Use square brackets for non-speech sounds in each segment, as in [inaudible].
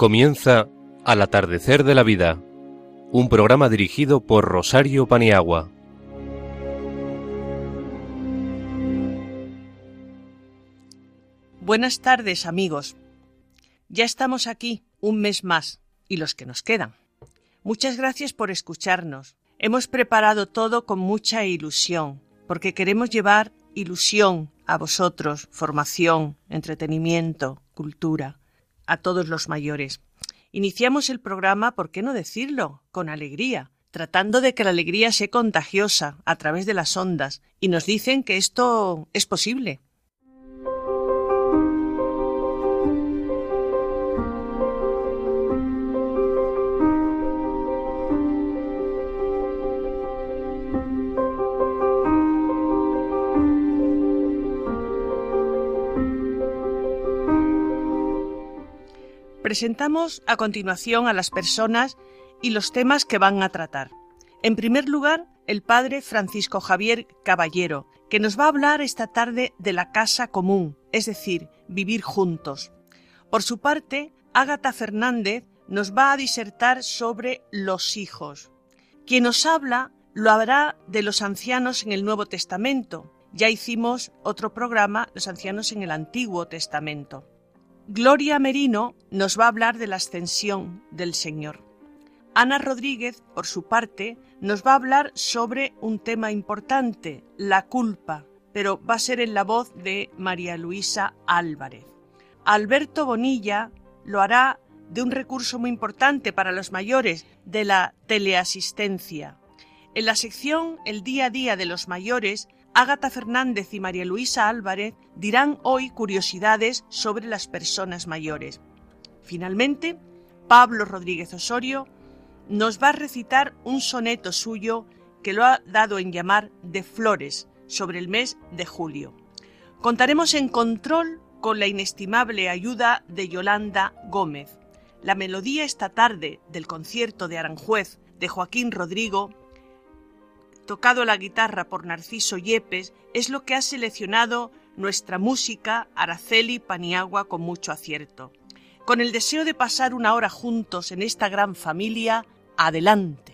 Comienza Al atardecer de la vida, un programa dirigido por Rosario Paniagua. Buenas tardes amigos. Ya estamos aquí un mes más y los que nos quedan. Muchas gracias por escucharnos. Hemos preparado todo con mucha ilusión, porque queremos llevar ilusión a vosotros, formación, entretenimiento, cultura, a todos los mayores. Iniciamos el programa, ¿por qué no decirlo?, con alegría, tratando de que la alegría sea contagiosa a través de las ondas, y nos dicen que esto es posible. Presentamos a continuación a las personas y los temas que van a tratar. En primer lugar, el padre Francisco Javier Caballero, que nos va a hablar esta tarde de la casa común, es decir, vivir juntos. Por su parte, Ágata Fernández nos va a disertar sobre los hijos. Quien nos habla lo hará de los ancianos en el Nuevo Testamento. Ya hicimos otro programa, los ancianos en el Antiguo Testamento. Gloria Merino nos va a hablar de la ascensión del Señor. Ana Rodríguez, por su parte, nos va a hablar sobre un tema importante, la culpa, pero va a ser en la voz de María Luisa Álvarez. Alberto Bonilla lo hará de un recurso muy importante para los mayores, de la teleasistencia. En la sección El día a día de los mayores Ágata Fernández y María Luisa Álvarez dirán hoy curiosidades sobre las personas mayores. Finalmente, Pablo Rodríguez Osorio nos va a recitar un soneto suyo que lo ha dado en llamar de flores sobre el mes de julio. Contaremos en control con la inestimable ayuda de Yolanda Gómez. La melodía esta tarde del concierto de Aranjuez de Joaquín Rodrigo tocado la guitarra por Narciso Yepes, es lo que ha seleccionado nuestra música Araceli Paniagua con mucho acierto. Con el deseo de pasar una hora juntos en esta gran familia, adelante.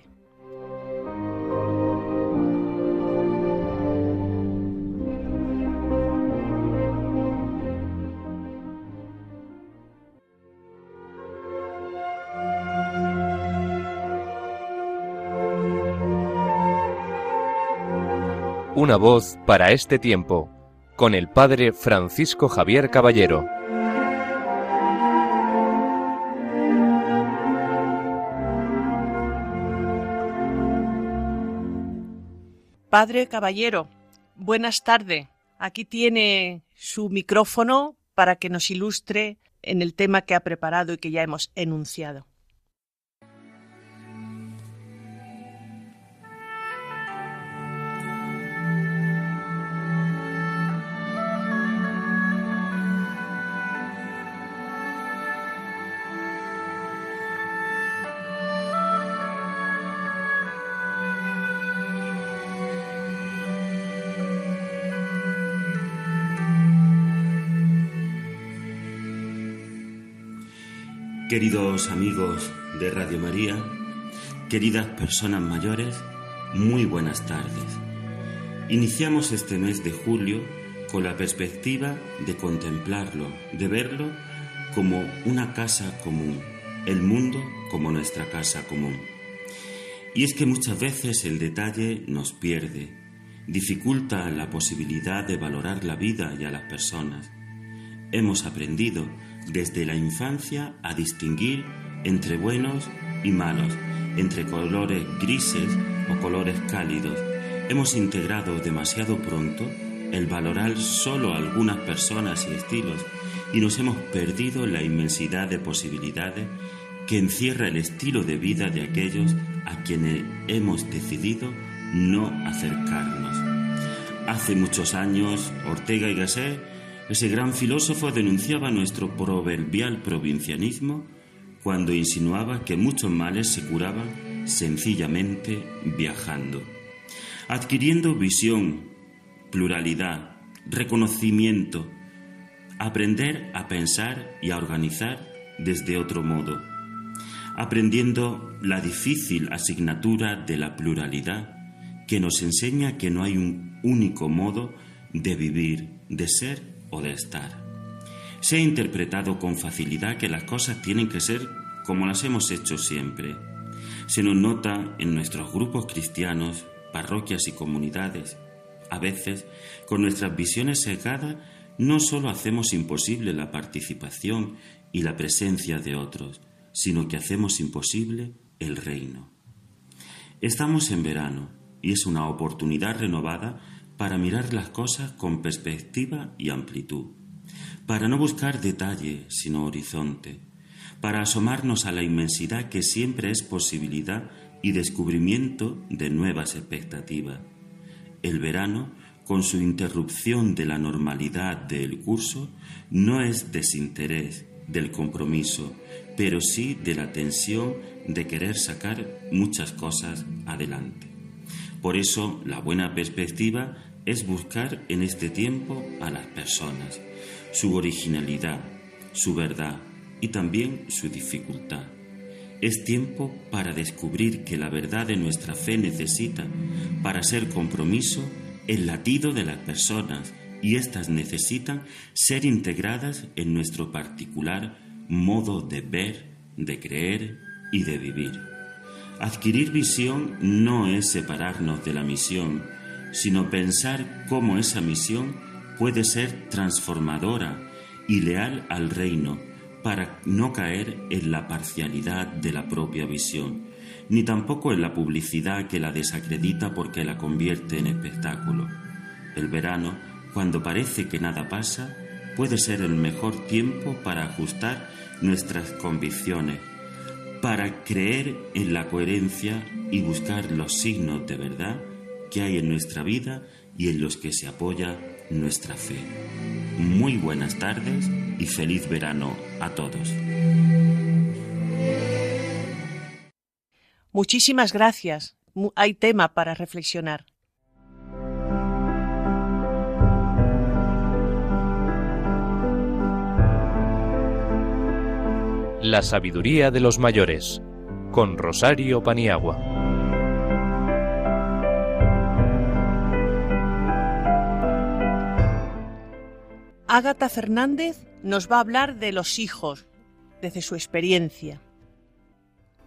Una voz para este tiempo, con el Padre Francisco Javier Caballero. Padre Caballero, buenas tardes. Aquí tiene su micrófono para que nos ilustre en el tema que ha preparado y que ya hemos enunciado. Queridos amigos de Radio María, queridas personas mayores, muy buenas tardes. Iniciamos este mes de julio con la perspectiva de contemplarlo, de verlo como una casa común, el mundo como nuestra casa común. Y es que muchas veces el detalle nos pierde, dificulta la posibilidad de valorar la vida y a las personas. Hemos aprendido desde la infancia a distinguir entre buenos y malos, entre colores grises o colores cálidos. Hemos integrado demasiado pronto el valorar solo algunas personas y estilos y nos hemos perdido la inmensidad de posibilidades que encierra el estilo de vida de aquellos a quienes hemos decidido no acercarnos. Hace muchos años, Ortega y Gasset ese gran filósofo denunciaba nuestro proverbial provincianismo cuando insinuaba que muchos males se curaban sencillamente viajando, adquiriendo visión, pluralidad, reconocimiento, aprender a pensar y a organizar desde otro modo, aprendiendo la difícil asignatura de la pluralidad que nos enseña que no hay un único modo de vivir, de ser de estar. Se ha interpretado con facilidad que las cosas tienen que ser como las hemos hecho siempre. Se nos nota en nuestros grupos cristianos, parroquias y comunidades. A veces, con nuestras visiones cegadas, no solo hacemos imposible la participación y la presencia de otros, sino que hacemos imposible el reino. Estamos en verano y es una oportunidad renovada para mirar las cosas con perspectiva y amplitud, para no buscar detalle sino horizonte, para asomarnos a la inmensidad que siempre es posibilidad y descubrimiento de nuevas expectativas. El verano, con su interrupción de la normalidad del curso, no es desinterés del compromiso, pero sí de la tensión de querer sacar muchas cosas adelante. Por eso, la buena perspectiva es buscar en este tiempo a las personas, su originalidad, su verdad y también su dificultad. Es tiempo para descubrir que la verdad de nuestra fe necesita, para ser compromiso, el latido de las personas y éstas necesitan ser integradas en nuestro particular modo de ver, de creer y de vivir. Adquirir visión no es separarnos de la misión, sino pensar cómo esa misión puede ser transformadora y leal al reino para no caer en la parcialidad de la propia visión, ni tampoco en la publicidad que la desacredita porque la convierte en espectáculo. El verano, cuando parece que nada pasa, puede ser el mejor tiempo para ajustar nuestras convicciones, para creer en la coherencia y buscar los signos de verdad que hay en nuestra vida y en los que se apoya nuestra fe. Muy buenas tardes y feliz verano a todos. Muchísimas gracias. Hay tema para reflexionar. La sabiduría de los mayores con Rosario Paniagua. Ágata Fernández nos va a hablar de los hijos, desde su experiencia.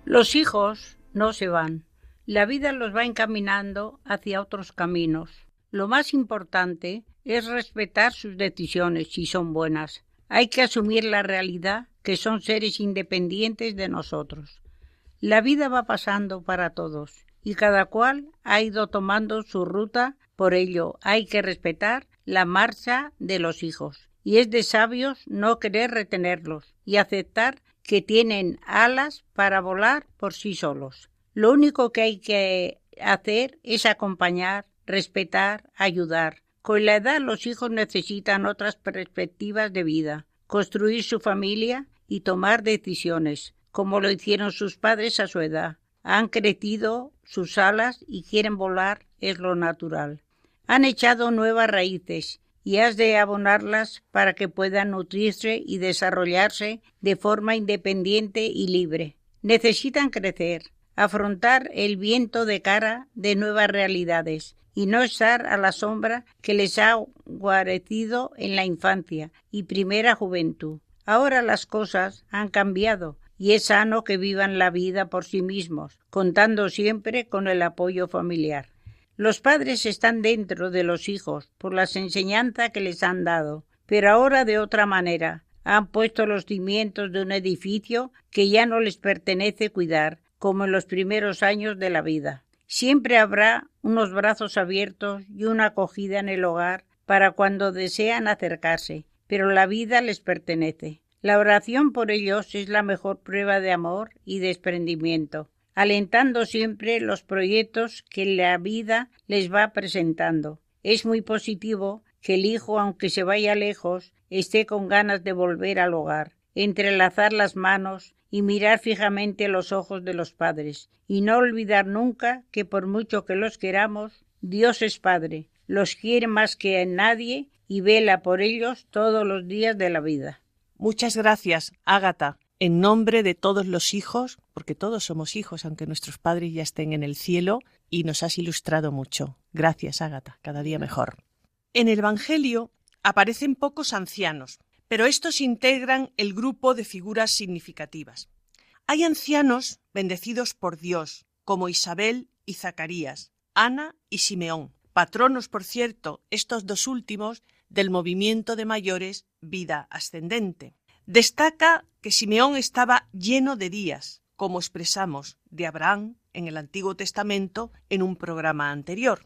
Los hijos no se van. La vida los va encaminando hacia otros caminos. Lo más importante es respetar sus decisiones si son buenas. Hay que asumir la realidad que son seres independientes de nosotros. La vida va pasando para todos y cada cual ha ido tomando su ruta, por ello hay que respetar la marcha de los hijos y es de sabios no querer retenerlos y aceptar que tienen alas para volar por sí solos. Lo único que hay que hacer es acompañar, respetar, ayudar. Con la edad los hijos necesitan otras perspectivas de vida, construir su familia y tomar decisiones, como lo hicieron sus padres a su edad. Han crecido sus alas y quieren volar, es lo natural. Han echado nuevas raíces y has de abonarlas para que puedan nutrirse y desarrollarse de forma independiente y libre. Necesitan crecer, afrontar el viento de cara de nuevas realidades y no estar a la sombra que les ha guarecido en la infancia y primera juventud. Ahora las cosas han cambiado y es sano que vivan la vida por sí mismos, contando siempre con el apoyo familiar. Los padres están dentro de los hijos por las enseñanzas que les han dado, pero ahora de otra manera. Han puesto los cimientos de un edificio que ya no les pertenece cuidar, como en los primeros años de la vida. Siempre habrá unos brazos abiertos y una acogida en el hogar para cuando desean acercarse, pero la vida les pertenece. La oración por ellos es la mejor prueba de amor y desprendimiento, alentando siempre los proyectos que la vida les va presentando. Es muy positivo que el hijo, aunque se vaya lejos, esté con ganas de volver al hogar, entrelazar las manos y mirar fijamente los ojos de los padres, y no olvidar nunca que por mucho que los queramos, Dios es Padre, los quiere más que a nadie y vela por ellos todos los días de la vida. Muchas gracias, Ágata. En nombre de todos los hijos, porque todos somos hijos, aunque nuestros padres ya estén en el cielo, y nos has ilustrado mucho. Gracias, Ágata, cada día mejor. En el Evangelio aparecen pocos ancianos, pero estos integran el grupo de figuras significativas. Hay ancianos bendecidos por Dios, como Isabel y Zacarías, Ana y Simeón, patronos, por cierto, estos dos últimos, del movimiento de mayores Vida Ascendente. Destaca que Simeón estaba lleno de días, como expresamos de Abraham en el Antiguo Testamento en un programa anterior.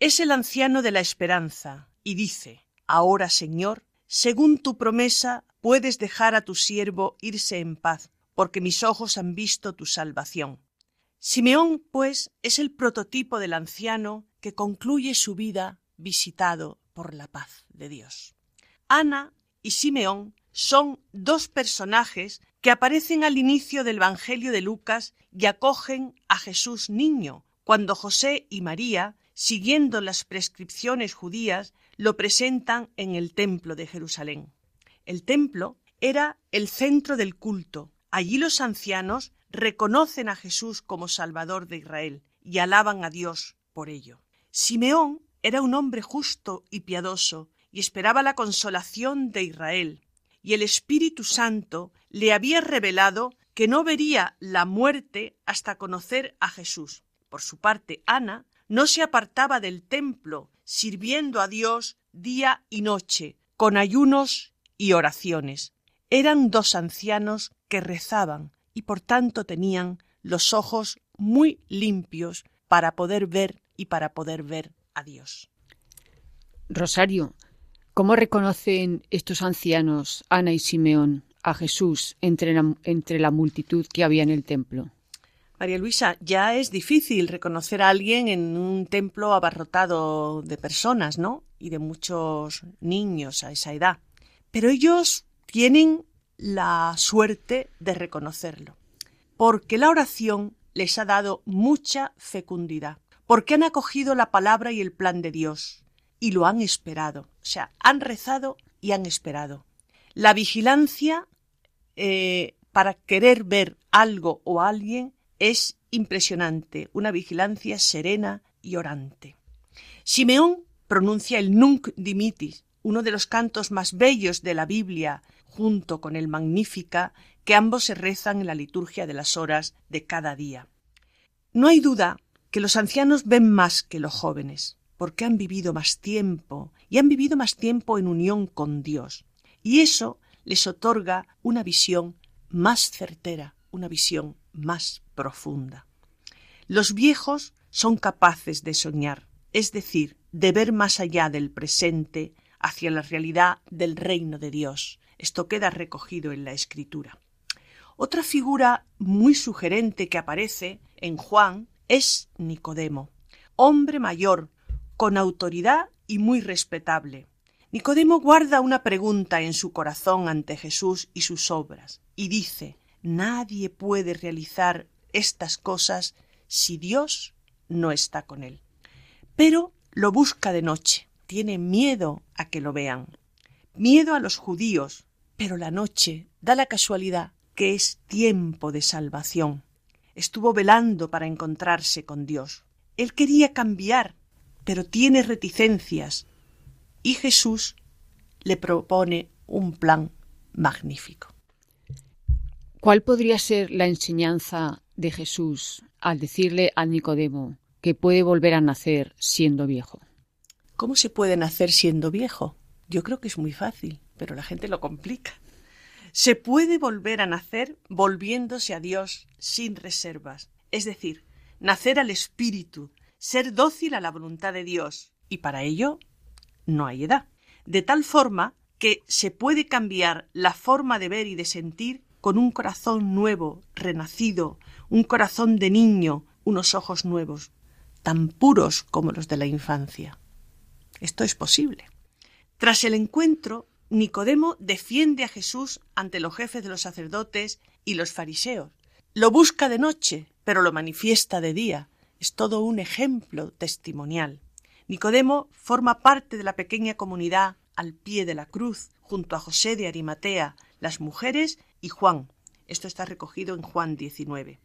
Es el anciano de la esperanza y dice, Ahora, Señor, según tu promesa, puedes dejar a tu siervo irse en paz, porque mis ojos han visto tu salvación. Simeón, pues, es el prototipo del anciano que concluye su vida visitado por la paz de Dios. Ana y Simeón son dos personajes que aparecen al inicio del Evangelio de Lucas y acogen a Jesús niño, cuando José y María, siguiendo las prescripciones judías, lo presentan en el templo de Jerusalén. El templo era el centro del culto. Allí los ancianos reconocen a Jesús como Salvador de Israel y alaban a Dios por ello. Simeón era un hombre justo y piadoso y esperaba la consolación de Israel, y el Espíritu Santo le había revelado que no vería la muerte hasta conocer a Jesús. Por su parte, Ana no se apartaba del templo, sirviendo a Dios día y noche, con ayunos y oraciones. Eran dos ancianos que rezaban y por tanto tenían los ojos muy limpios para poder ver y para poder ver a Dios. Rosario, ¿Cómo reconocen estos ancianos, Ana y Simeón, a Jesús entre la, entre la multitud que había en el templo? María Luisa, ya es difícil reconocer a alguien en un templo abarrotado de personas, ¿no? Y de muchos niños a esa edad. Pero ellos tienen la suerte de reconocerlo, porque la oración les ha dado mucha fecundidad, porque han acogido la palabra y el plan de Dios, y lo han esperado. O sea, han rezado y han esperado. La vigilancia eh, para querer ver algo o alguien es impresionante, una vigilancia serena y orante. Simeón pronuncia el Nunc Dimitis, uno de los cantos más bellos de la Biblia, junto con el Magnífica, que ambos se rezan en la liturgia de las horas de cada día. No hay duda que los ancianos ven más que los jóvenes porque han vivido más tiempo y han vivido más tiempo en unión con Dios. Y eso les otorga una visión más certera, una visión más profunda. Los viejos son capaces de soñar, es decir, de ver más allá del presente hacia la realidad del reino de Dios. Esto queda recogido en la escritura. Otra figura muy sugerente que aparece en Juan es Nicodemo, hombre mayor con autoridad y muy respetable. Nicodemo guarda una pregunta en su corazón ante Jesús y sus obras, y dice Nadie puede realizar estas cosas si Dios no está con él. Pero lo busca de noche, tiene miedo a que lo vean, miedo a los judíos, pero la noche da la casualidad que es tiempo de salvación. Estuvo velando para encontrarse con Dios. Él quería cambiar pero tiene reticencias y Jesús le propone un plan magnífico. ¿Cuál podría ser la enseñanza de Jesús al decirle a Nicodemo que puede volver a nacer siendo viejo? ¿Cómo se puede nacer siendo viejo? Yo creo que es muy fácil, pero la gente lo complica. Se puede volver a nacer volviéndose a Dios sin reservas, es decir, nacer al Espíritu, ser dócil a la voluntad de Dios, y para ello no hay edad. De tal forma que se puede cambiar la forma de ver y de sentir con un corazón nuevo, renacido, un corazón de niño, unos ojos nuevos, tan puros como los de la infancia. Esto es posible. Tras el encuentro, Nicodemo defiende a Jesús ante los jefes de los sacerdotes y los fariseos. Lo busca de noche, pero lo manifiesta de día, es todo un ejemplo testimonial. Nicodemo forma parte de la pequeña comunidad al pie de la cruz, junto a José de Arimatea, las mujeres y Juan. Esto está recogido en Juan 19.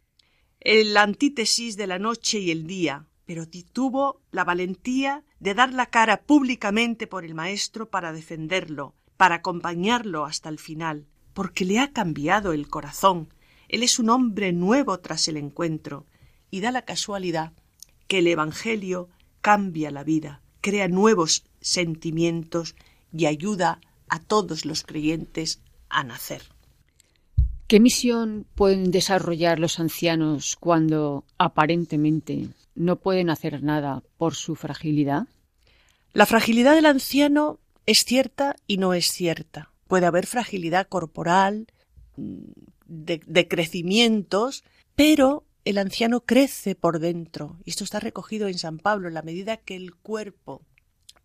El antítesis de la noche y el día, pero tuvo la valentía de dar la cara públicamente por el maestro para defenderlo, para acompañarlo hasta el final, porque le ha cambiado el corazón. Él es un hombre nuevo tras el encuentro, y da la casualidad que el Evangelio cambia la vida, crea nuevos sentimientos y ayuda a todos los creyentes a nacer. ¿Qué misión pueden desarrollar los ancianos cuando aparentemente no pueden hacer nada por su fragilidad? La fragilidad del anciano es cierta y no es cierta. Puede haber fragilidad corporal, mm, de, de crecimientos, pero el anciano crece por dentro. Y esto está recogido en San Pablo. En la medida que el cuerpo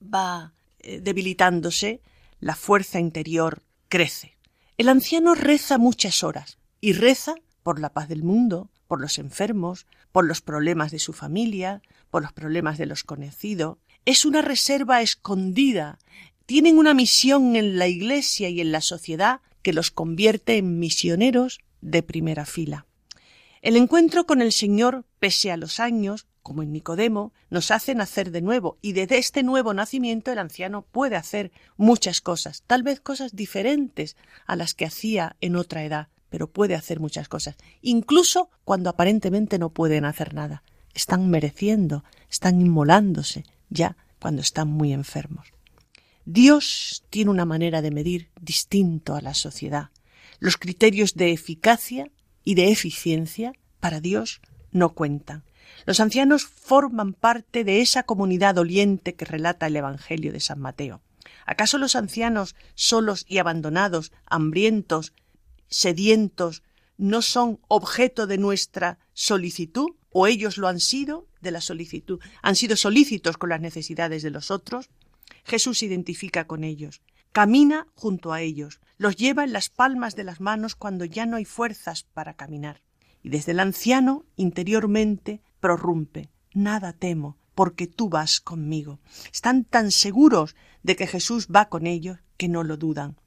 va eh, debilitándose, la fuerza interior crece. El anciano reza muchas horas y reza por la paz del mundo, por los enfermos, por los problemas de su familia, por los problemas de los conocidos. Es una reserva escondida. Tienen una misión en la Iglesia y en la sociedad que los convierte en misioneros de primera fila. El encuentro con el Señor, pese a los años, como en Nicodemo, nos hace nacer de nuevo, y desde este nuevo nacimiento el anciano puede hacer muchas cosas, tal vez cosas diferentes a las que hacía en otra edad, pero puede hacer muchas cosas, incluso cuando aparentemente no pueden hacer nada. Están mereciendo, están inmolándose, ya cuando están muy enfermos. Dios tiene una manera de medir distinto a la sociedad. Los criterios de eficacia y de eficiencia para Dios no cuentan. Los ancianos forman parte de esa comunidad doliente que relata el Evangelio de San Mateo. ¿Acaso los ancianos solos y abandonados, hambrientos, sedientos, no son objeto de nuestra solicitud? ¿O ellos lo han sido de la solicitud? ¿Han sido solícitos con las necesidades de los otros? Jesús se identifica con ellos, camina junto a ellos, los lleva en las palmas de las manos cuando ya no hay fuerzas para caminar. Y desde el anciano, interiormente, prorrumpe Nada temo, porque tú vas conmigo. Están tan seguros de que Jesús va con ellos que no lo dudan.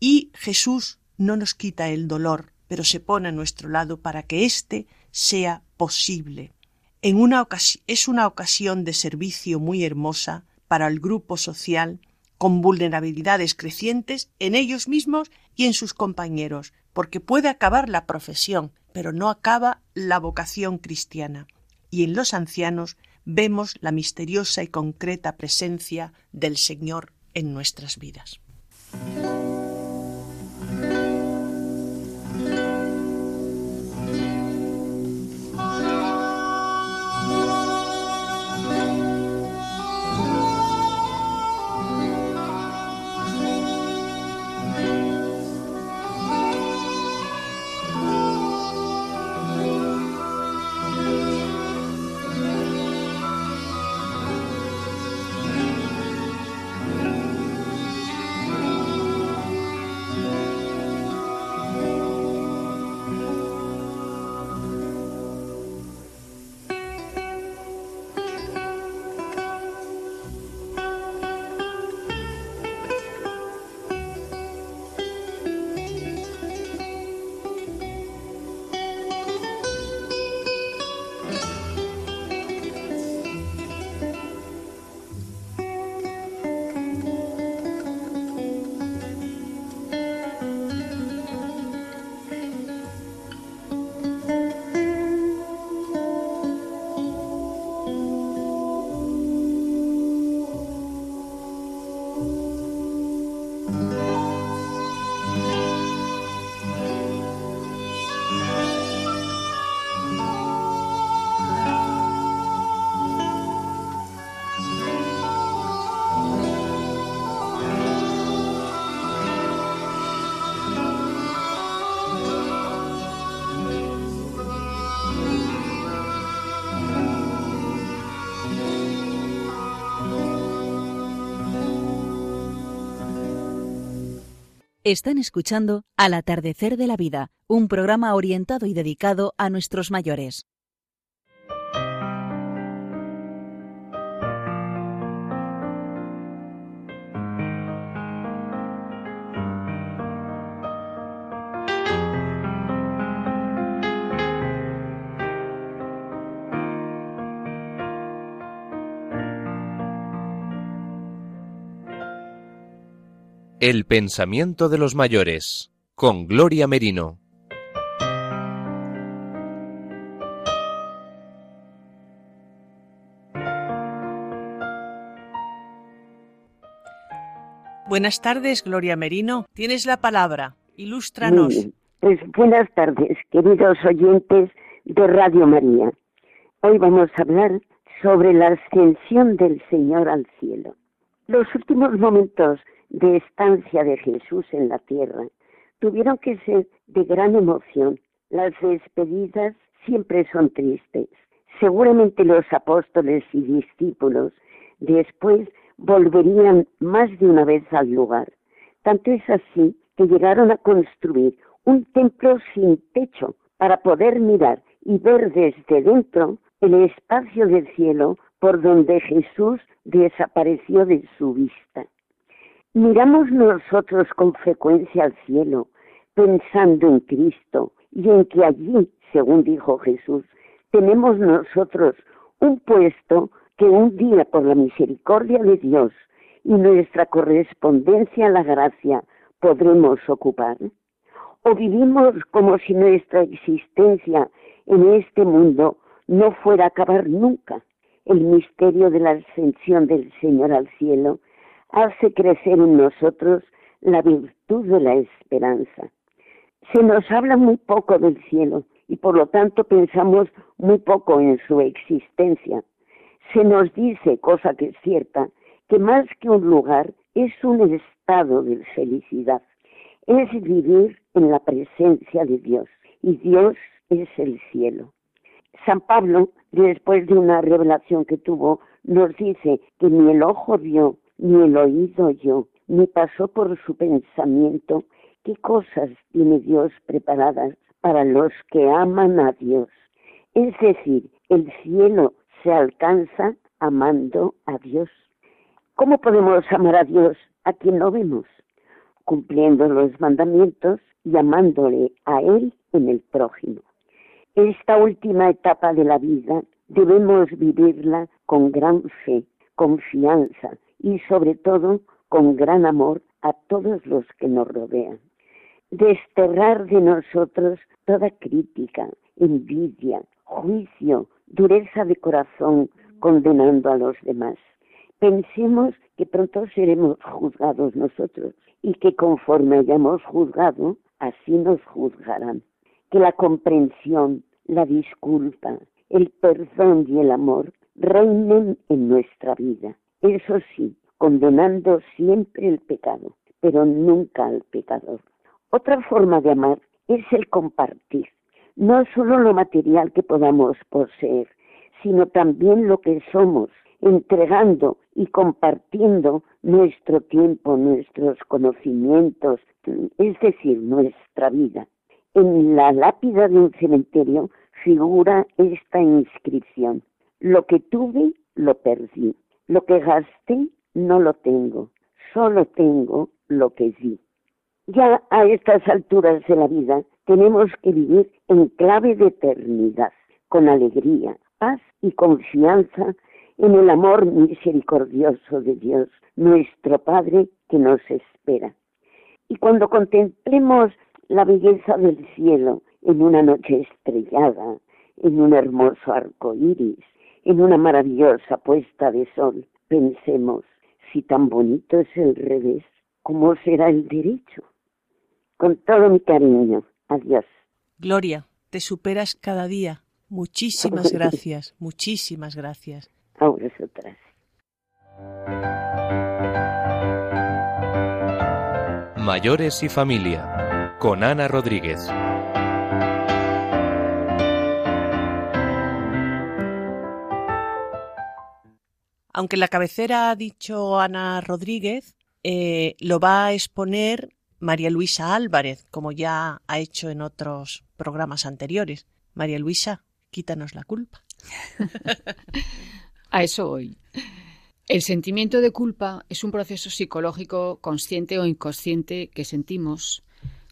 Y Jesús no nos quita el dolor, pero se pone a nuestro lado para que éste sea posible. Es una ocasión de servicio muy hermosa para el grupo social con vulnerabilidades crecientes en ellos mismos y en sus compañeros, porque puede acabar la profesión, pero no acaba la vocación cristiana. Y en los ancianos vemos la misteriosa y concreta presencia del Señor en nuestras vidas. Están escuchando Al atardecer de la vida, un programa orientado y dedicado a nuestros mayores. El pensamiento de los mayores, con Gloria Merino. Buenas tardes, Gloria Merino. Tienes la palabra. Ilústranos. Pues buenas tardes, queridos oyentes de Radio María. Hoy vamos a hablar sobre la ascensión del Señor al cielo. Los últimos momentos de estancia de Jesús en la tierra tuvieron que ser de gran emoción. Las despedidas siempre son tristes. Seguramente los apóstoles y discípulos después volverían más de una vez al lugar. Tanto es así que llegaron a construir un templo sin techo para poder mirar y ver desde dentro el espacio del cielo por donde Jesús desapareció de su vista. Miramos nosotros con frecuencia al cielo, pensando en Cristo y en que allí, según dijo Jesús, tenemos nosotros un puesto que un día por la misericordia de Dios y nuestra correspondencia a la gracia podremos ocupar? ¿O vivimos como si nuestra existencia en este mundo no fuera a acabar nunca? El misterio de la ascensión del Señor al cielo hace crecer en nosotros la virtud de la esperanza. Se nos habla muy poco del cielo y por lo tanto pensamos muy poco en su existencia. Se nos dice, cosa que es cierta, que más que un lugar es un estado de felicidad. Es vivir en la presencia de Dios y Dios es el cielo. San Pablo, después de una revelación que tuvo, nos dice que ni el ojo vio, ni el oído oyó, ni pasó por su pensamiento qué cosas tiene Dios preparadas para los que aman a Dios. Es decir, el cielo se alcanza amando a Dios. ¿Cómo podemos amar a Dios a quien no vemos? Cumpliendo los mandamientos y amándole a Él en el prójimo. Esta última etapa de la vida debemos vivirla con gran fe, confianza y sobre todo con gran amor a todos los que nos rodean. Desterrar de nosotros toda crítica, envidia, juicio, dureza de corazón, condenando a los demás. Pensemos que pronto seremos juzgados nosotros y que conforme hayamos juzgado, así nos juzgarán. Que la comprensión, la disculpa, el perdón y el amor reinen en nuestra vida. Eso sí, condenando siempre el pecado, pero nunca al pecador. Otra forma de amar es el compartir, no solo lo material que podamos poseer, sino también lo que somos, entregando y compartiendo nuestro tiempo, nuestros conocimientos, es decir, nuestra vida. En la lápida de un cementerio figura esta inscripción. Lo que tuve, lo perdí. Lo que gasté, no lo tengo. Solo tengo lo que di. Ya a estas alturas de la vida tenemos que vivir en clave de eternidad, con alegría, paz y confianza en el amor misericordioso de Dios, nuestro Padre que nos espera. Y cuando contemplemos la belleza del cielo en una noche estrellada, en un hermoso arco iris, en una maravillosa puesta de sol, pensemos, si tan bonito es el revés, ¿cómo será el derecho? Con todo mi cariño, adiós. Gloria, te superas cada día. Muchísimas [laughs] gracias, muchísimas gracias. A vosotras. Mayores y familia, con Ana Rodríguez. Aunque la cabecera ha dicho Ana Rodríguez, eh, lo va a exponer María Luisa Álvarez, como ya ha hecho en otros programas anteriores. María Luisa, quítanos la culpa. [laughs] A eso voy. El sentimiento de culpa es un proceso psicológico consciente o inconsciente que sentimos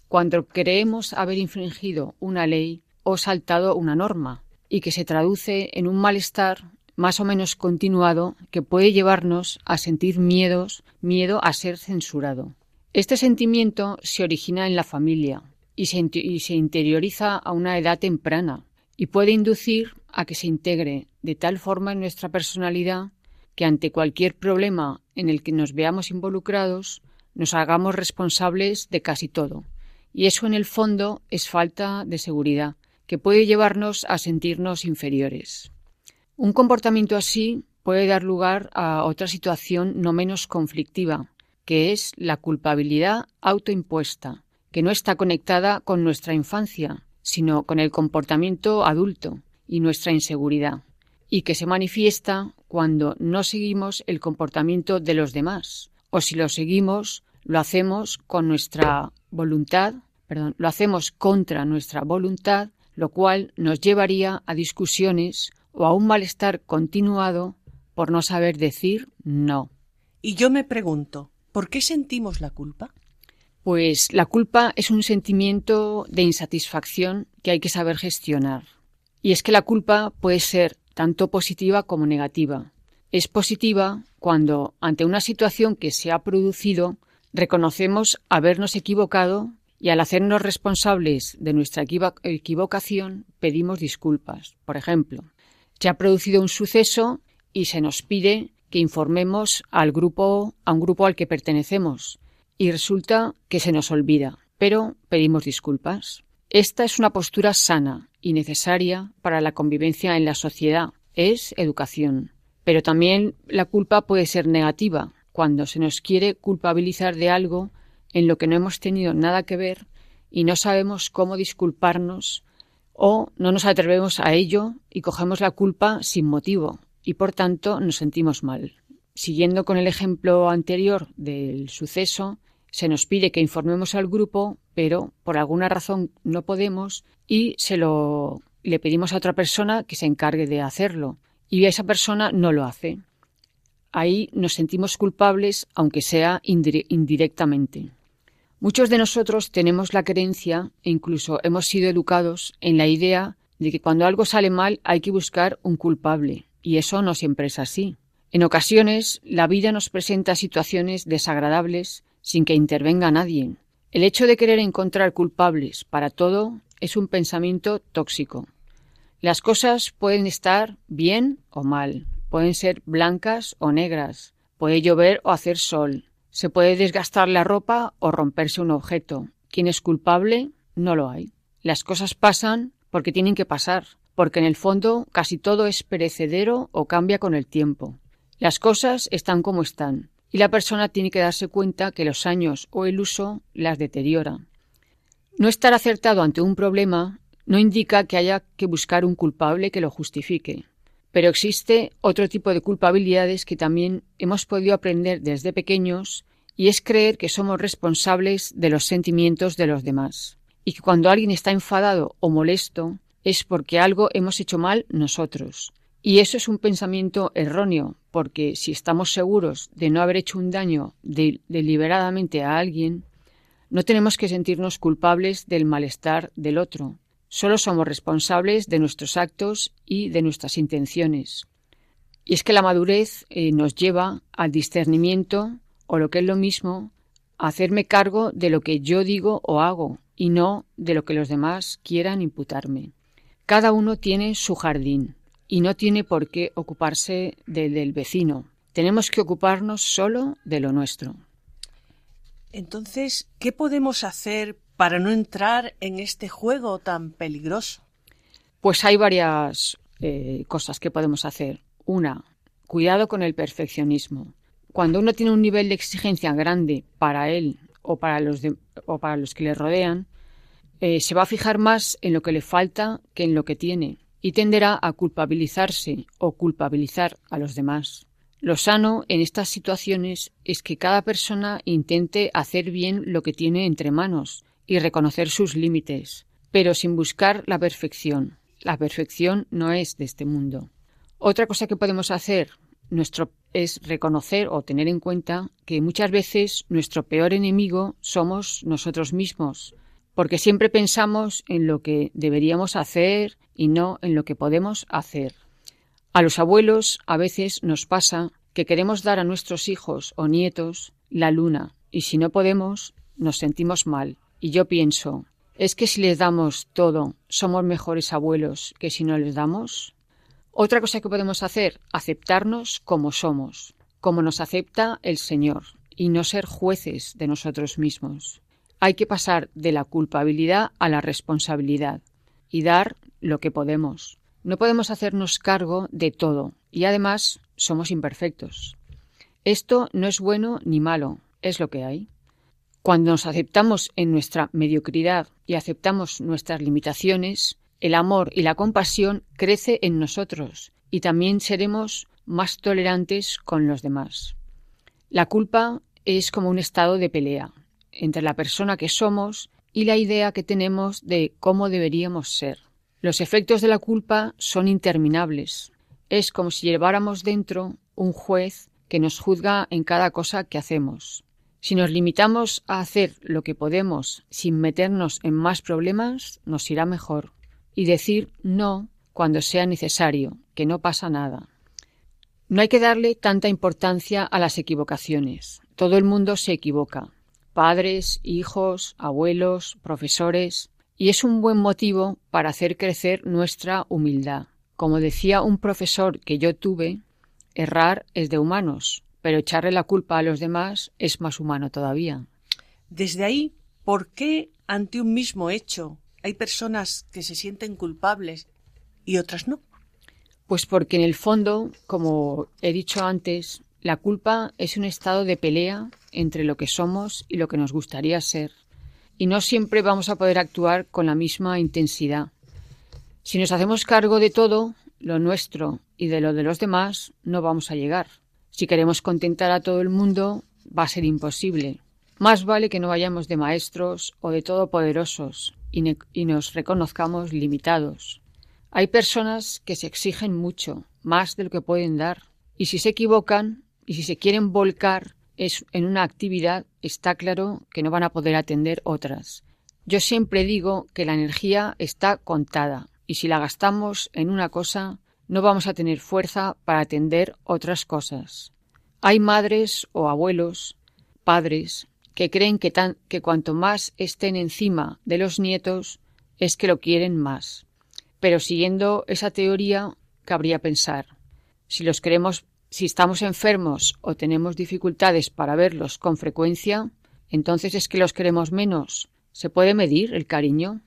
cuando creemos haber infringido una ley o saltado una norma y que se traduce en un malestar más o menos continuado que puede llevarnos a sentir miedos, miedo a ser censurado. Este sentimiento se origina en la familia y se, interioriza a una edad temprana y puede inducir a que se integre de tal forma en nuestra personalidad que ante cualquier problema en el que nos veamos involucrados nos hagamos responsables de casi todo. Y eso en el fondo es falta de seguridad, que puede llevarnos a sentirnos inferiores. Un comportamiento así puede dar lugar a otra situación no menos conflictiva, que es la culpabilidad autoimpuesta, que no está conectada con nuestra infancia, sino con el comportamiento adulto y nuestra inseguridad, y que se manifiesta cuando no seguimos el comportamiento de los demás, o si lo seguimos, lo hacemos con nuestra voluntad, perdón, lo hacemos contra nuestra voluntad, lo cual nos llevaría a discusiones o a un malestar continuado por no saber decir no. Y yo me pregunto, ¿por qué sentimos la culpa? Pues la culpa es un sentimiento de insatisfacción que hay que saber gestionar. Y es que la culpa puede ser tanto positiva como negativa. Es positiva cuando, ante una situación que se ha producido, reconocemos habernos equivocado y al hacernos responsables de nuestra equivocación pedimos disculpas. Por ejemplo, se ha producido un suceso y se nos pide que informemos al grupo, a un grupo al que pertenecemos y resulta que se nos olvida, pero pedimos disculpas. Esta es una postura sana y necesaria para la convivencia en la sociedad. Es educación. Pero también la culpa puede ser negativa, cuando se nos quiere culpabilizar de algo en lo que no hemos tenido nada que ver y no sabemos cómo disculparnos o no nos atrevemos a ello y cogemos la culpa sin motivo y por tanto nos sentimos mal. Siguiendo con el ejemplo anterior del suceso, se nos pide que informemos al grupo, pero por alguna razón no podemos y se lo le pedimos a otra persona que se encargue de hacerlo y esa persona no lo hace. Ahí nos sentimos culpables, aunque sea indirectamente. Muchos de nosotros tenemos la creencia e incluso hemos sido educados en la idea de que cuando algo sale mal hay que buscar un culpable, y eso no siempre es así. En ocasiones la vida nos presenta situaciones desagradables sin que intervenga nadie. El hecho de querer encontrar culpables para todo es un pensamiento tóxico. Las cosas pueden estar bien o mal, pueden ser blancas o negras, puede llover o hacer sol, se puede desgastar la ropa o romperse un objeto. ¿Quién es culpable? No lo hay. Las cosas pasan porque tienen que pasar, porque en el fondo casi todo es perecedero o cambia con el tiempo. Las cosas están como están, y la persona tiene que darse cuenta que los años o el uso las deteriora. No estar acertado ante un problema no indica que haya que buscar un culpable que lo justifique, pero existe otro tipo de culpabilidades que también hemos podido aprender desde pequeños y es creer que somos responsables de los sentimientos de los demás y que cuando alguien está enfadado o molesto es porque algo hemos hecho mal nosotros y eso es un pensamiento erróneo, porque si estamos seguros de no haber hecho un daño deliberadamente a alguien, no tenemos que sentirnos culpables del malestar del otro. Solo somos responsables de nuestros actos y de nuestras intenciones. Y es que la madurez eh, nos lleva al discernimiento, o lo que es lo mismo, a hacerme cargo de lo que yo digo o hago, y no de lo que los demás quieran imputarme. Cada uno tiene su jardín, y no tiene por qué ocuparse del vecino. Tenemos que ocuparnos solo de lo nuestro. Entonces, ¿qué podemos hacer para no entrar en este juego tan peligroso? Pues hay varias eh, cosas que podemos hacer. Una, cuidado con el perfeccionismo. Cuando uno tiene un nivel de exigencia grande para él o para los, o para los que le rodean, eh, se va a fijar más en lo que le falta que en lo que tiene y tenderá a culpabilizarse o culpabilizar a los demás. Lo sano en estas situaciones es que cada persona intente hacer bien lo que tiene entre manos y reconocer sus límites, pero sin buscar la perfección. La perfección no es de este mundo. Otra cosa que podemos hacer nuestro, es reconocer o tener en cuenta que muchas veces nuestro peor enemigo somos nosotros mismos, porque siempre pensamos en lo que deberíamos hacer y no en lo que podemos hacer. A los abuelos a veces nos pasa que queremos dar a nuestros hijos o nietos la luna y si no podemos, nos sentimos mal. Y yo pienso, ¿es que si les damos todo, somos mejores abuelos que si no les damos? Otra cosa que podemos hacer, aceptarnos como somos, como nos acepta el Señor, y no ser jueces de nosotros mismos. Hay que pasar de la culpabilidad a la responsabilidad y dar lo que podemos. No podemos hacernos cargo de todo y además somos imperfectos. Esto no es bueno ni malo, es lo que hay. Cuando nos aceptamos en nuestra mediocridad y aceptamos nuestras limitaciones, el amor y la compasión crece en nosotros y también seremos más tolerantes con los demás. La culpa es como un estado de pelea entre la persona que somos y la idea que tenemos de cómo deberíamos ser. Los efectos de la culpa son interminables. Es como si lleváramos dentro un juez que nos juzga en cada cosa que hacemos. Si nos limitamos a hacer lo que podemos sin meternos en más problemas, nos irá mejor. Y decir no cuando sea necesario, que no pasa nada. No hay que darle tanta importancia a las equivocaciones. Todo el mundo se equivoca. Padres, hijos, abuelos, profesores. Y es un buen motivo para hacer crecer nuestra humildad. Como decía un profesor que yo tuve, errar es de humanos, pero echarle la culpa a los demás es más humano todavía. Desde ahí, ¿por qué ante un mismo hecho hay personas que se sienten culpables y otras no? Pues porque en el fondo, como he dicho antes, la culpa es un estado de pelea entre lo que somos y lo que nos gustaría ser, y no siempre vamos a poder actuar con la misma intensidad. Si nos hacemos cargo de todo, lo nuestro y de lo de los demás, no vamos a llegar. Si queremos contentar a todo el mundo, va a ser imposible. Más vale que no vayamos de maestros o de todopoderosos y, y nos reconozcamos limitados. Hay personas que se exigen mucho, más de lo que pueden dar, y si se equivocan y si se quieren volcar en una actividad, está claro que no van a poder atender otras. Yo siempre digo que la energía está contada, y si la gastamos en una cosa, no vamos a tener fuerza para atender otras cosas. Hay madres o abuelos, padres, que creen que, tan, que cuanto más estén encima de los nietos es que lo quieren más. Pero siguiendo esa teoría, cabría pensar, si los queremos, si estamos enfermos o tenemos dificultades para verlos con frecuencia, entonces es que los queremos menos. ¿Se puede medir el cariño?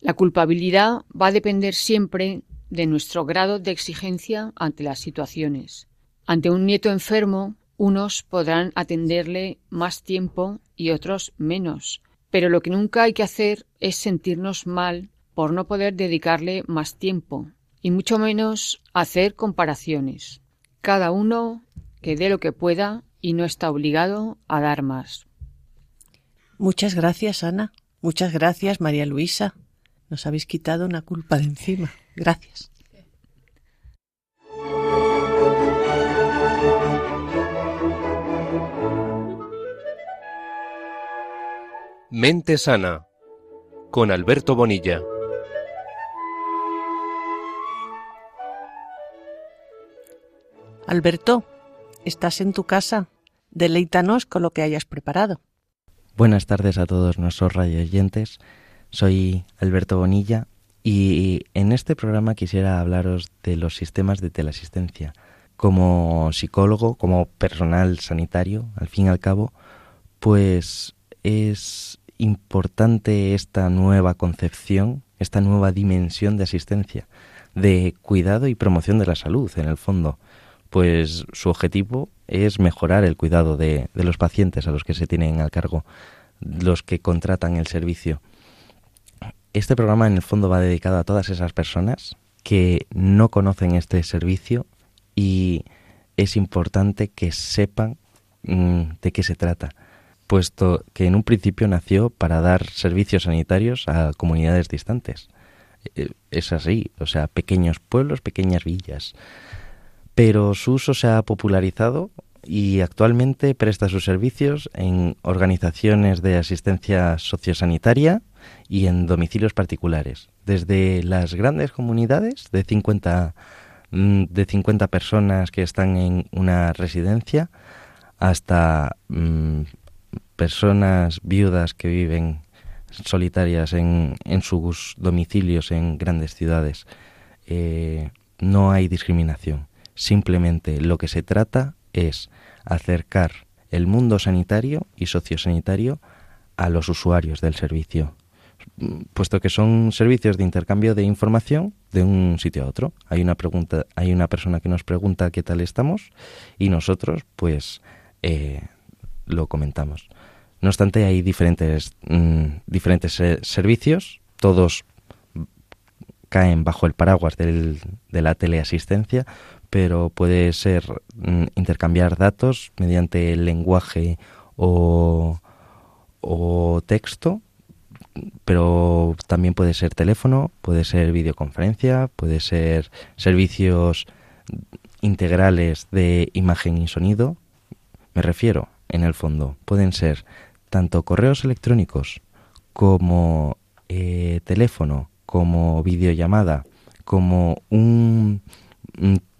La culpabilidad va a depender siempre de nuestro grado de exigencia ante las situaciones. Ante un nieto enfermo, unos podrán atenderle más tiempo y otros menos, pero lo que nunca hay que hacer es sentirnos mal por no poder dedicarle más tiempo, y mucho menos hacer comparaciones. Cada uno que dé lo que pueda y no está obligado a dar más. Muchas gracias, Ana. Muchas gracias, María Luisa. Nos habéis quitado una culpa de encima. Gracias. Mente Sana con Alberto Bonilla. Alberto, estás en tu casa. Deleítanos con lo que hayas preparado. Buenas tardes a todos nuestros radioyentes. Soy Alberto Bonilla y en este programa quisiera hablaros de los sistemas de teleasistencia. Como psicólogo, como personal sanitario, al fin y al cabo, pues es importante esta nueva concepción, esta nueva dimensión de asistencia, de cuidado y promoción de la salud, en el fondo, pues su objetivo es mejorar el cuidado de, de los pacientes a los que se tienen al cargo, los que contratan el servicio. Este programa en el fondo va dedicado a todas esas personas que no conocen este servicio y es importante que sepan mm, de qué se trata, puesto que en un principio nació para dar servicios sanitarios a comunidades distantes. Eh, es así, o sea, pequeños pueblos, pequeñas villas. Pero su uso se ha popularizado y actualmente presta sus servicios en organizaciones de asistencia sociosanitaria, y en domicilios particulares, desde las grandes comunidades de 50, mm, de 50 personas que están en una residencia hasta mm, personas viudas que viven solitarias en, en sus domicilios en grandes ciudades. Eh, no hay discriminación. Simplemente lo que se trata es acercar el mundo sanitario y sociosanitario a los usuarios del servicio, puesto que son servicios de intercambio de información de un sitio a otro. Hay una pregunta, hay una persona que nos pregunta qué tal estamos y nosotros, pues, eh, lo comentamos. No obstante, hay diferentes, mm, diferentes servicios, todos caen bajo el paraguas del, de la teleasistencia, pero puede ser mm, intercambiar datos mediante lenguaje o, o texto, pero también puede ser teléfono, puede ser videoconferencia, puede ser servicios integrales de imagen y sonido. Me refiero, en el fondo, pueden ser tanto correos electrónicos como eh, teléfono, como videollamada, como un,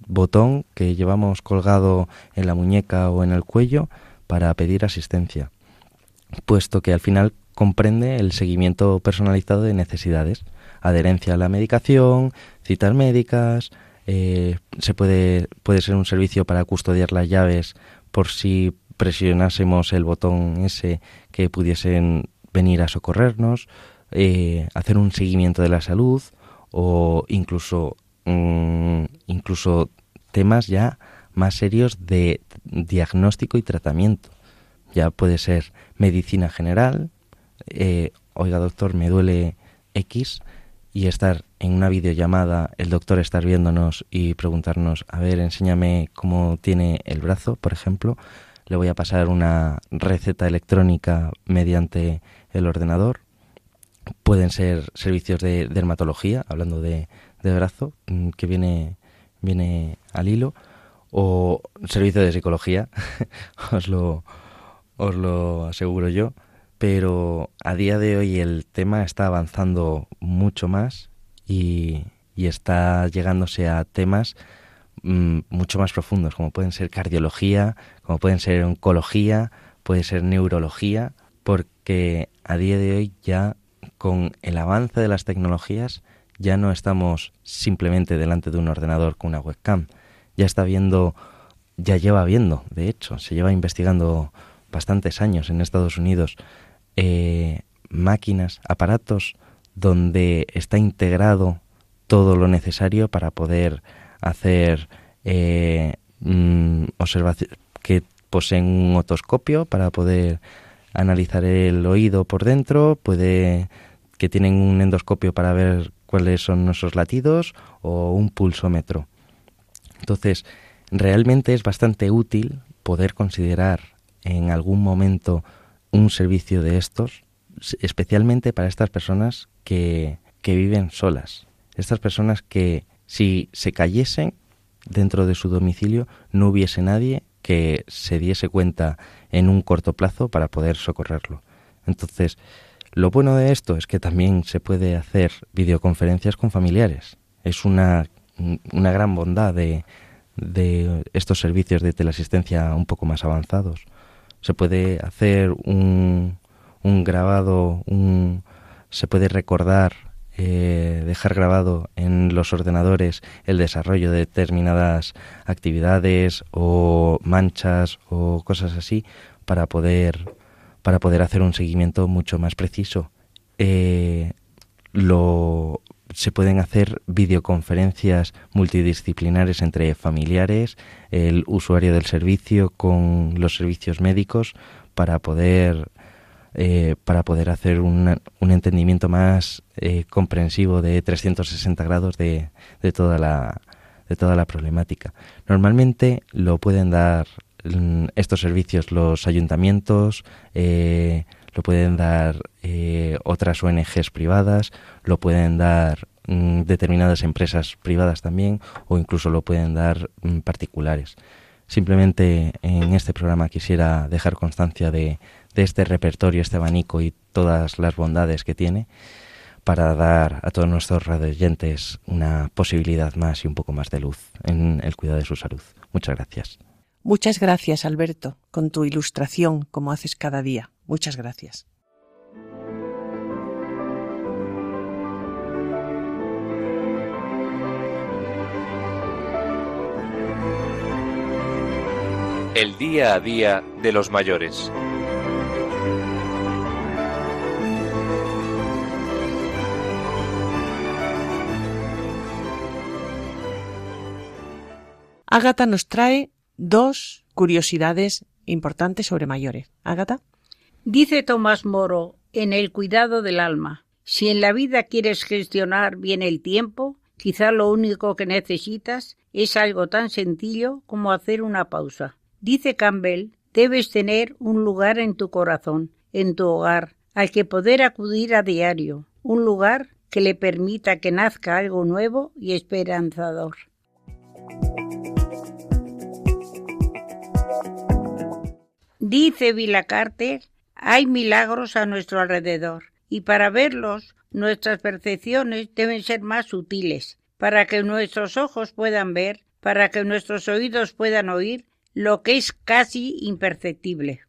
botón que llevamos colgado en la muñeca o en el cuello para pedir asistencia, puesto que al final comprende el seguimiento personalizado de necesidades, adherencia a la medicación, citas médicas, eh, se puede, puede ser un servicio para custodiar las llaves por si presionásemos el botón ese que pudiesen venir a socorrernos, eh, hacer un seguimiento de la salud o incluso, mm, incluso temas ya más serios de diagnóstico y tratamiento. Ya puede ser medicina general, eh, oiga doctor, me duele X, y estar en una videollamada, el doctor estar viéndonos y preguntarnos, a ver, enséñame cómo tiene el brazo, por ejemplo, le voy a pasar una receta electrónica mediante el ordenador. Pueden ser servicios de dermatología, hablando de, brazo, mm, que viene, viene al hilo, o servicio de psicología, [laughs] os, lo, os lo aseguro yo. Pero a día de hoy el tema está avanzando mucho más y, está llegándose a temas Mm, mucho más profundos, como pueden ser cardiología, como pueden ser oncología, puede ser neurología, porque a día de hoy ya con el avance de las tecnologías ya no estamos simplemente delante de un ordenador con una webcam, ya está viendo, ya lleva viendo, de hecho, se lleva investigando bastantes años en Estados Unidos eh, máquinas, aparatos donde está integrado todo lo necesario para poder hacer eh, mm, observaciones que poseen un otoscopio para poder analizar el oído por dentro, puede que tienen un endoscopio para ver cuáles son nuestros latidos o un pulsómetro. Entonces, realmente es bastante útil poder considerar en algún momento un servicio de estos, especialmente para estas personas que, que viven solas, estas personas que si se cayesen dentro de su domicilio, no hubiese nadie que se diese cuenta en un corto plazo para poder socorrerlo. Entonces, lo bueno de esto es que también se puede hacer videoconferencias con familiares. Es una, una gran bondad de, de estos servicios de teleasistencia un poco más avanzados. Se puede hacer un, un grabado, un, se puede recordar eh, dejar grabado en los ordenadores el desarrollo de determinadas actividades o manchas o cosas así para poder para poder hacer un seguimiento mucho más preciso. Eh, lo, se pueden hacer videoconferencias multidisciplinares entre familiares, el usuario del servicio con los servicios médicos para poder eh, para poder hacer un entendimiento más eh, comprensivo de 360 grados de, de, toda la, de toda la problemática. Normalmente lo pueden dar mm, estos servicios los ayuntamientos, eh, lo pueden dar otras ONGs privadas, lo pueden dar mm, determinadas empresas privadas también o incluso lo pueden dar mm, particulares. Simplemente en este programa quisiera dejar constancia de, de este repertorio, este abanico y todas las bondades que tiene para dar a todos nuestros radioyentes una posibilidad más y un poco más de luz en el cuidado de su salud. Muchas gracias. Muchas gracias, Alberto, con tu ilustración, como haces cada día. Muchas gracias. El día a día de los mayores. Ágata nos trae dos curiosidades importantes sobre mayores. Ágata. Dice Tomás Moro en El cuidado del alma, si en la vida quieres gestionar bien el tiempo, quizá lo único que necesitas es algo tan sencillo como hacer una pausa. Dice Campbell, debes tener un lugar en tu corazón, en tu hogar, al que poder acudir a diario, un lugar que le permita que nazca algo nuevo y esperanzador. Dice Vila Carter, hay milagros a nuestro alrededor y para verlos nuestras percepciones deben ser más sutiles, para que nuestros ojos puedan ver, para que nuestros oídos puedan oír lo que es casi imperceptible.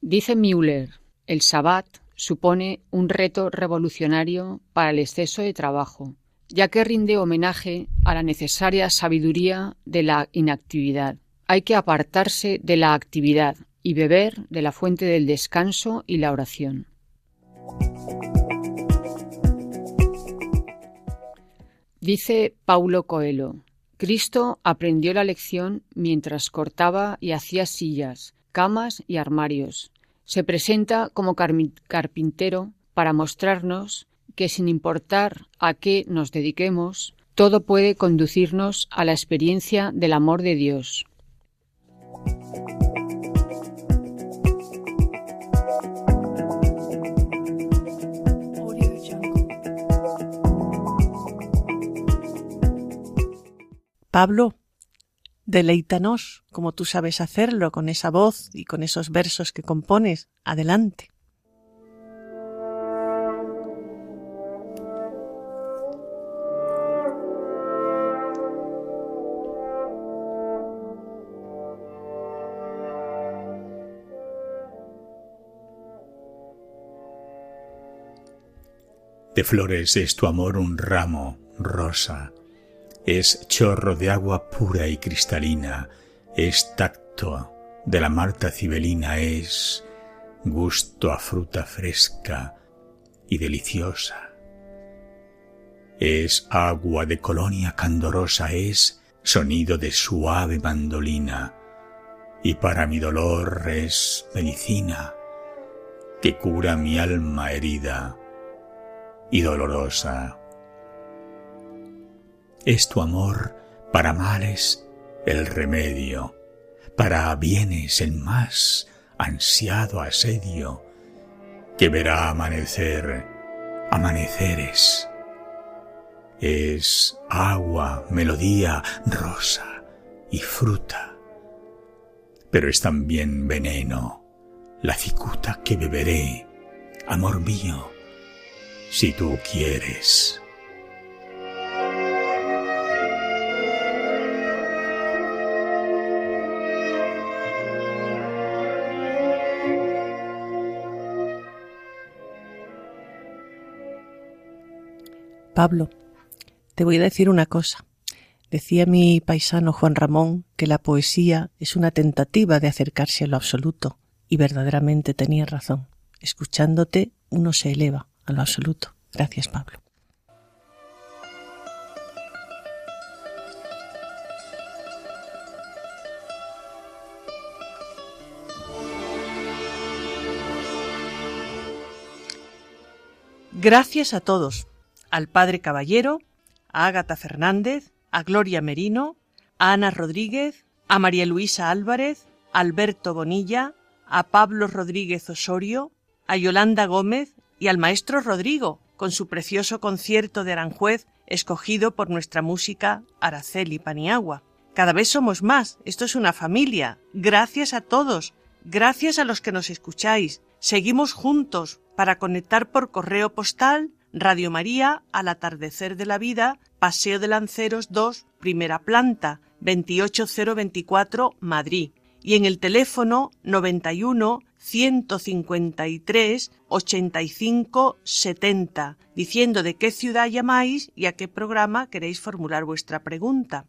Dice Müller, el Sabbat supone un reto revolucionario para el exceso de trabajo, ya que rinde homenaje a la necesaria sabiduría de la inactividad. Hay que apartarse de la actividad y beber de la fuente del descanso y la oración. Dice Paulo Coelho, Cristo aprendió la lección mientras cortaba y hacía sillas, camas y armarios. Se presenta como carpintero para mostrarnos que sin importar a qué nos dediquemos, todo puede conducirnos a la experiencia del amor de Dios. Pablo, deleítanos como tú sabes hacerlo con esa voz y con esos versos que compones. Adelante. De flores es tu amor un ramo, rosa. Es chorro de agua pura y cristalina. Es tacto de la Marta cibelina. Es gusto a fruta fresca y deliciosa. Es agua de colonia candorosa. Es sonido de suave mandolina. Y para mi dolor es medicina que cura mi alma herida y dolorosa. Es tu amor para males el remedio, para bienes el más ansiado asedio, que verá amanecer amaneceres. Es agua, melodía, rosa y fruta, pero es también veneno, la cicuta que beberé, amor mío, si tú quieres. Pablo, te voy a decir una cosa. Decía mi paisano Juan Ramón que la poesía es una tentativa de acercarse a lo absoluto, y verdaderamente tenía razón. Escuchándote uno se eleva a lo absoluto. Gracias, Pablo. Gracias a todos, al Padre Caballero, a Ágata Fernández, a Gloria Merino, a Ana Rodríguez, a María Luisa Álvarez, a Alberto Bonilla, a Pablo Rodríguez Osorio, a Yolanda Gómez y al maestro Rodrigo, con su precioso concierto de Aranjuez escogido por nuestra música Araceli Paniagua. Cada vez somos más, esto es una familia. Gracias a todos, gracias a los que nos escucháis. Seguimos juntos para conectar por correo postal Radio María al atardecer de la vida, Paseo de Lanceros 2, primera planta, 28024 Madrid y en el teléfono 91 153 85 70, diciendo de qué ciudad llamáis y a qué programa queréis formular vuestra pregunta.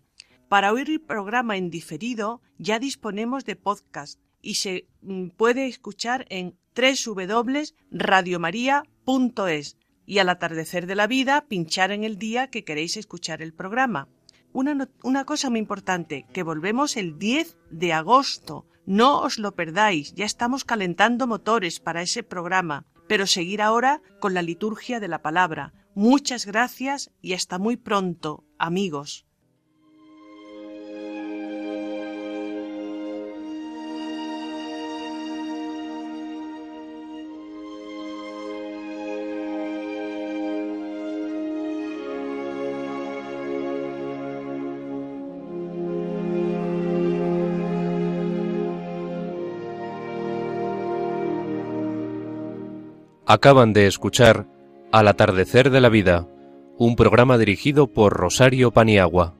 Para oír el programa en diferido ya disponemos de podcast y se mm, puede escuchar en www.radiomaria.es y al atardecer de la vida pinchar en el día que queréis escuchar el programa. Una, una, cosa muy importante, que volvemos el 10 de agosto. No os lo perdáis, ya estamos calentando motores para ese programa, pero seguir ahora con la liturgia de la palabra. Muchas gracias y hasta muy pronto, amigos. Acaban de escuchar Al atardecer de la vida, un programa dirigido por Rosario Paniagua.